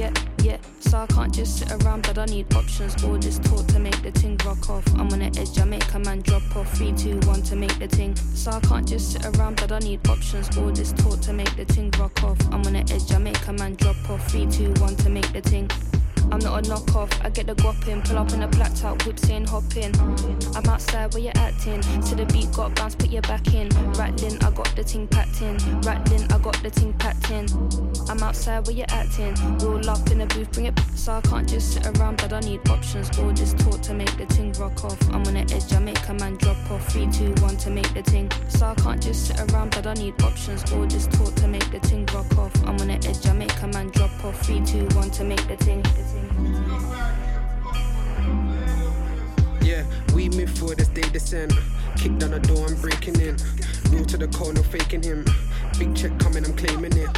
yeah, yeah. So I can't just sit around, but I need options. All this talk to make the ting rock off. I'm on the edge, I make a man drop off. Three, two, one to make the ting. So I can't just sit around, but I need options. All this talk to make the ting rock off. I'm on the edge, I make a man drop off. Three, two, one to make the ting. I'm not a knockoff. I get the guapping, pull up in a black top, whip saying hop in. I'm outside where you're acting. To the beat, got bounce, put your back in. Rattling, I got the ting packed in. Rattling, I got the ting packed in. I'm outside where you're acting. Roll up in the booth, bring it back. So I can't just sit around, but I need options. All this talk to make the ting rock off. I'm on the edge, I make a man drop off. Three, two, one to make the ting. So I can't just sit around, but I need options. All this talk to make the ting rock off. I'm on the edge, I make a man drop off. Three, two, one to make the ting. Yeah, we move forward as they descend. Kick down the door, I'm breaking in. Real to the core, no faking him. Big check coming, I'm claiming it.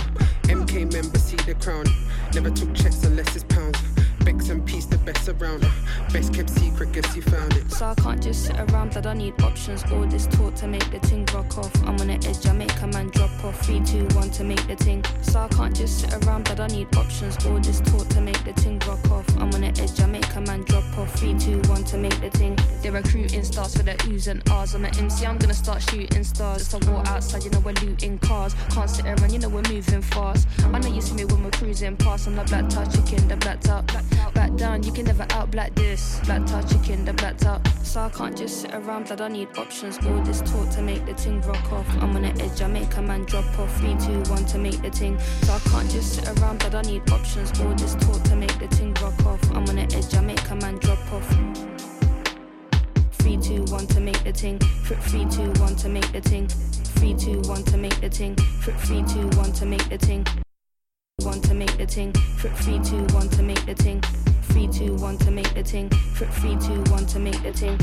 MK member, see the crown. Never took checks unless it's pounds. And the best around. Best kept secret, guess you found it. So I can't just sit around, but I need options. All this talk to make the ting rock off. I'm on the edge, I make a man drop off. Three, two, one to one to make the ting. So I can't just sit around, but I need options. All this talk to make the ting rock off. I'm on the edge, I make a man drop off. Three, two, one to one to make the ting. They're recruiting stars for the oohs and ahs. I'm an MC, I'm gonna start shooting stars. Just I walk outside, you know we're looting cars. Can't sit around, you know we're moving fast. I know you see me when we're cruising past. I'm the black top chicken, the black top. Back down, you can never out black this. Black top chicken, the black top. So I can't just sit around, but I need options. All this talk to make the ting rock off. I'm on the edge, I make a man drop off. Three, two, one to make the ting. So I can't just sit around, but I need options. All this talk to make the ting rock off. I'm on the edge, I make a man drop off. Three, two, one to make the ting. Three, two, one to make the ting. Three, two, one to make the ting. Three, two, one to make the ting. One to make the ting. Three, two, one to make the ting. Three, two, one to make the ting. Three, two, one to make the ting.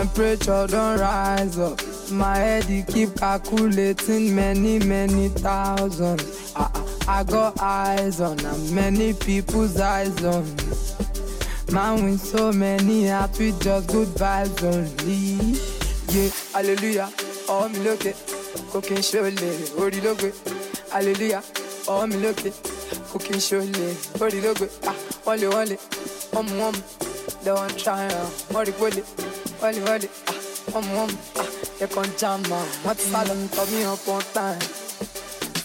Temperature don't rise up. My head he keep calculating many, many thousands. I, I, got eyes on and many people's eyes on me. Man with so many hearts with just good vibes only. Yeah, hallelujah. Oh, me look it. Cooking surely. Ori look it. Hallelujah. Oh, me look it. Cooking surely. Ori look it. Ah, wale wale. Um, um. They want try. Ori wale wọ́lì wọ́lì ọmọ ọmọ yẹ kàn jàmà wọ́n ti sálọ tọ́ mi up on time?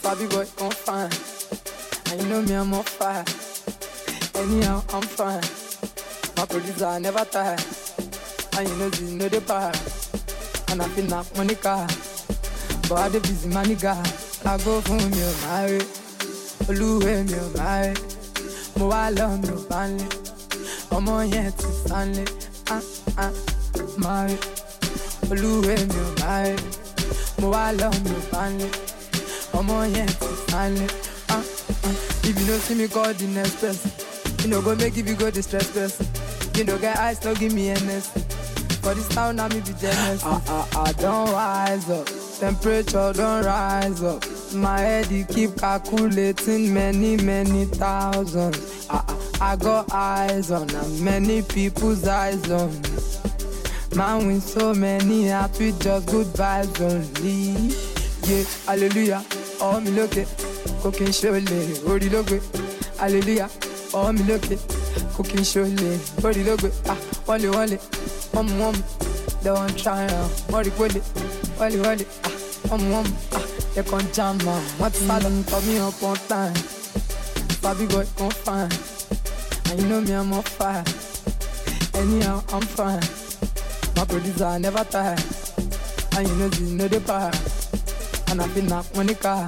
Baby boy come fine. And you know me I'm on fire. Anyhow I'm fine. My producer I never tire. And you know this no dey para and I feel like money car. But I dey busy nigga I go ò máa rí olúwe mi ò máa rí mo wá lọ mi ò bá ń lé. Ọmọ yẹn ti sánlé. Ah, ah máre olúwe mi ò máre mo wá lọ mi ò bá ń lé ọmọ yẹn ti sálẹ. Ah, ah. if you no see me call the next person you no go make if you go the stress person You know, get eyes, don't give me anything. For this town, I me be jealous. I, I, I don't rise up. Temperature don't rise up. My head, you keep calculating many, many thousands. I, I, I got eyes on, and many people's eyes on me. Man, with so many happy, just good vibes only. Yeah, hallelujah. Oh, me look it. Cooking surely, orí ló gbé. Hallelujah. Oh, me look it. Cooking surely, orí ló gbé. Ah. Wọ́n mú wọ́n mú. They wan try am. Wọ́n rí pélé. Wọlé wọlé. Ah, wọ́n mú. Ah, they can jam am. Wọ́n ti sálọ. Turn me up on time. Baby boy, come fine. And you know me, I'm on fire. Anyhow, I'm fine. My producer never tire. And you know this, know the power. And I been knock money car.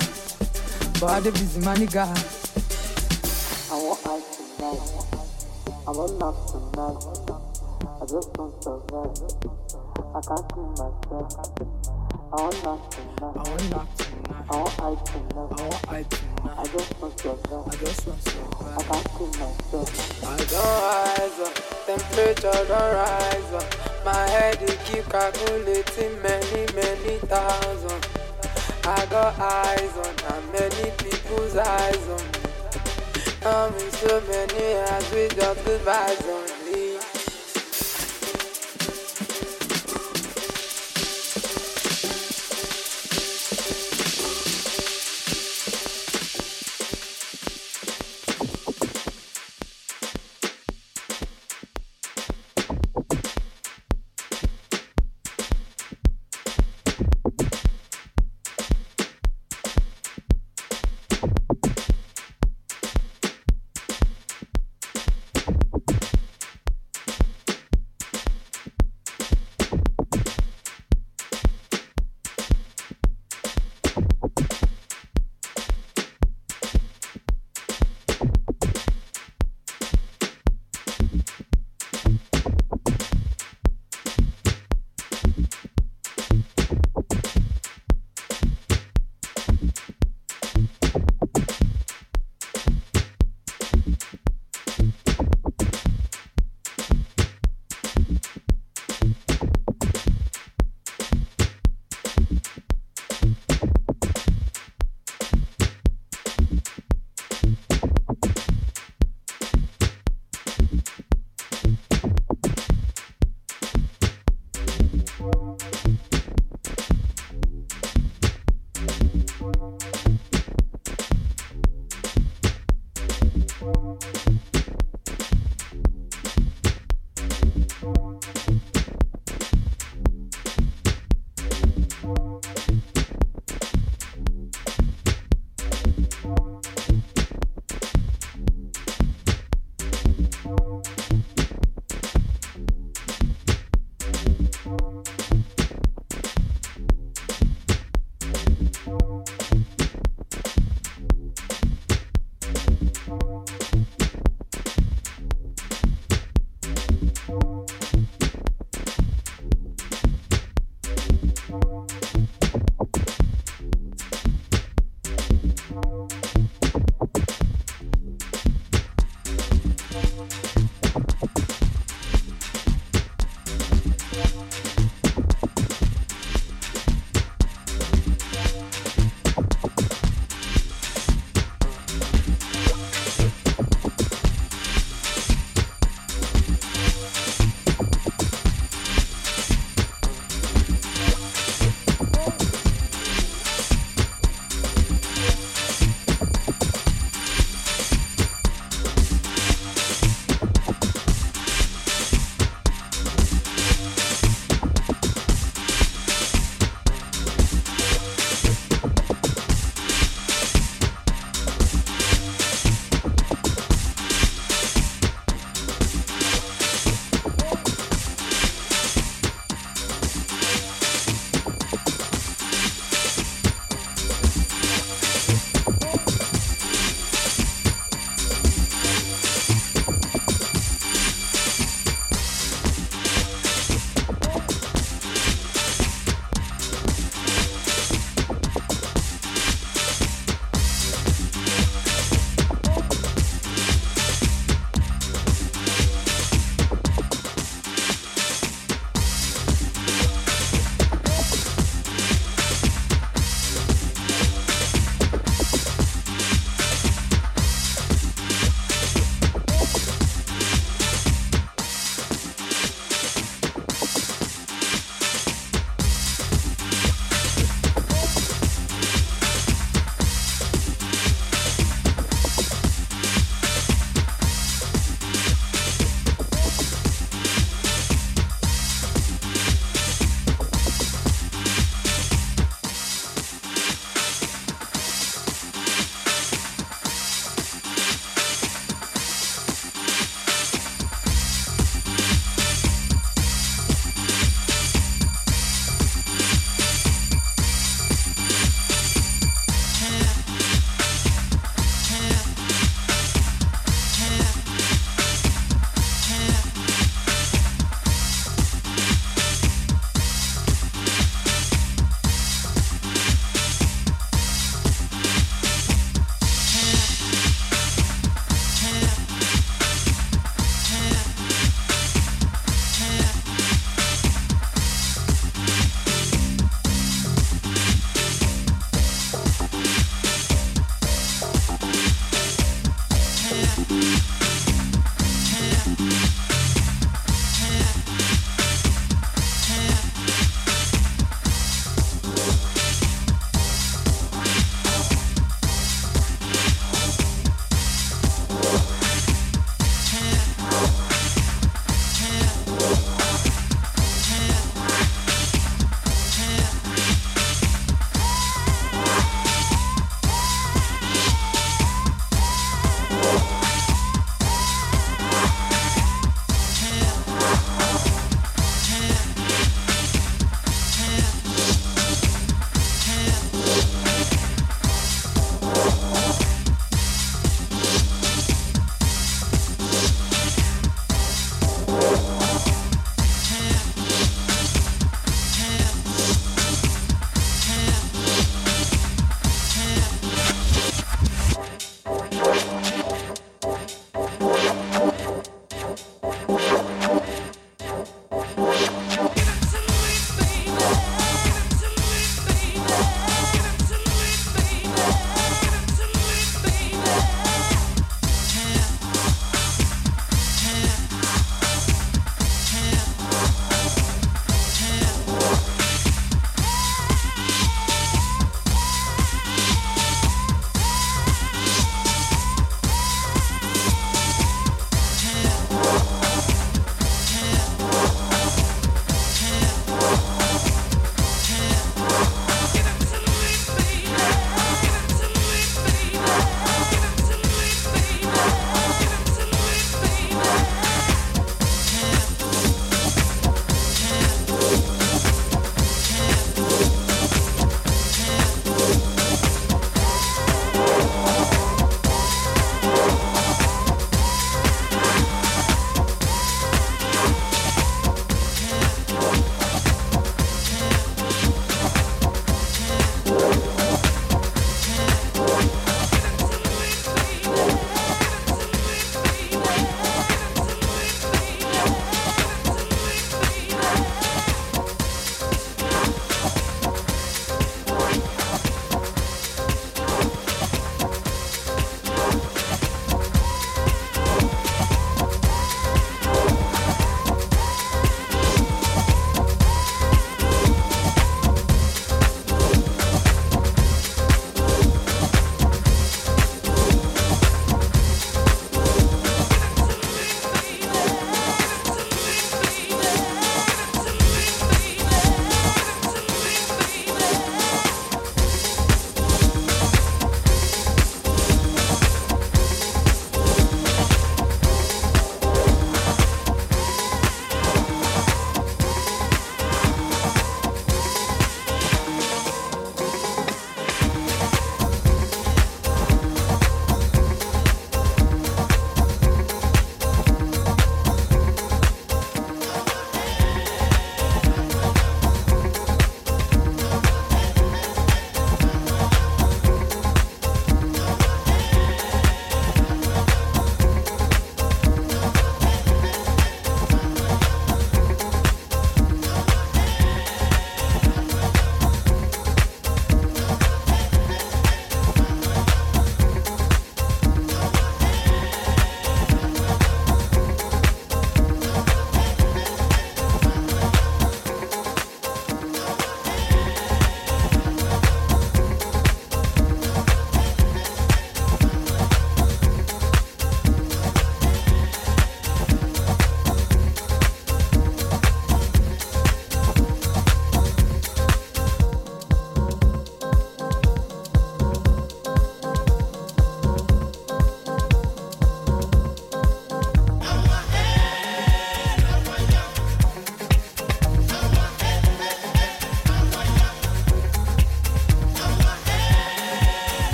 But I dey busy my nigga. I want ice tonight. I want love tonight. I just want to survive. I can't kill myself. I want love tonight. I want knock tonight. I want ice tonight. I want hype tonight. I just want survive. I just want I survive. can't kill myself. I don't rise up, temperature don't rise up. It keep calculating many, many thousand. I got eyes on and many people's eyes on me. I'm in so many eyes with just the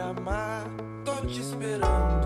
amar, tô te esperando.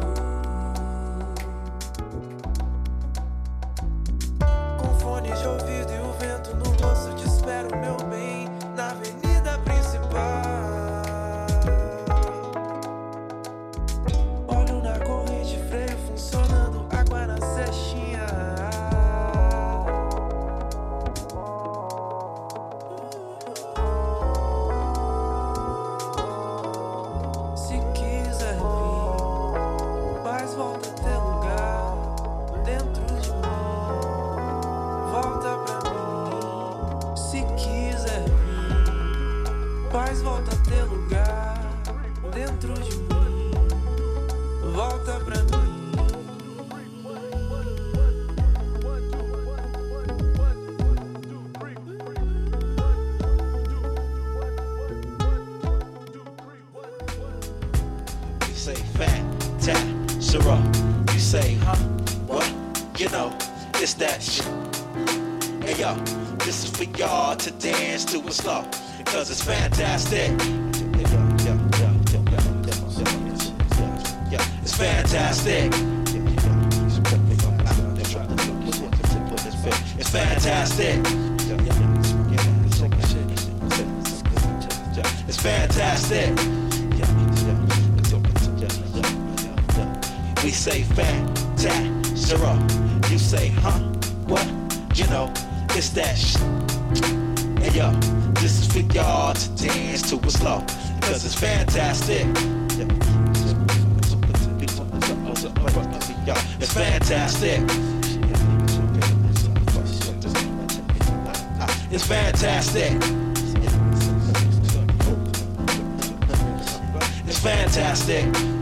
superstar because it's fantastic. flow, cause it's fantastic. It's fantastic. It's fantastic. It's fantastic. It's fantastic.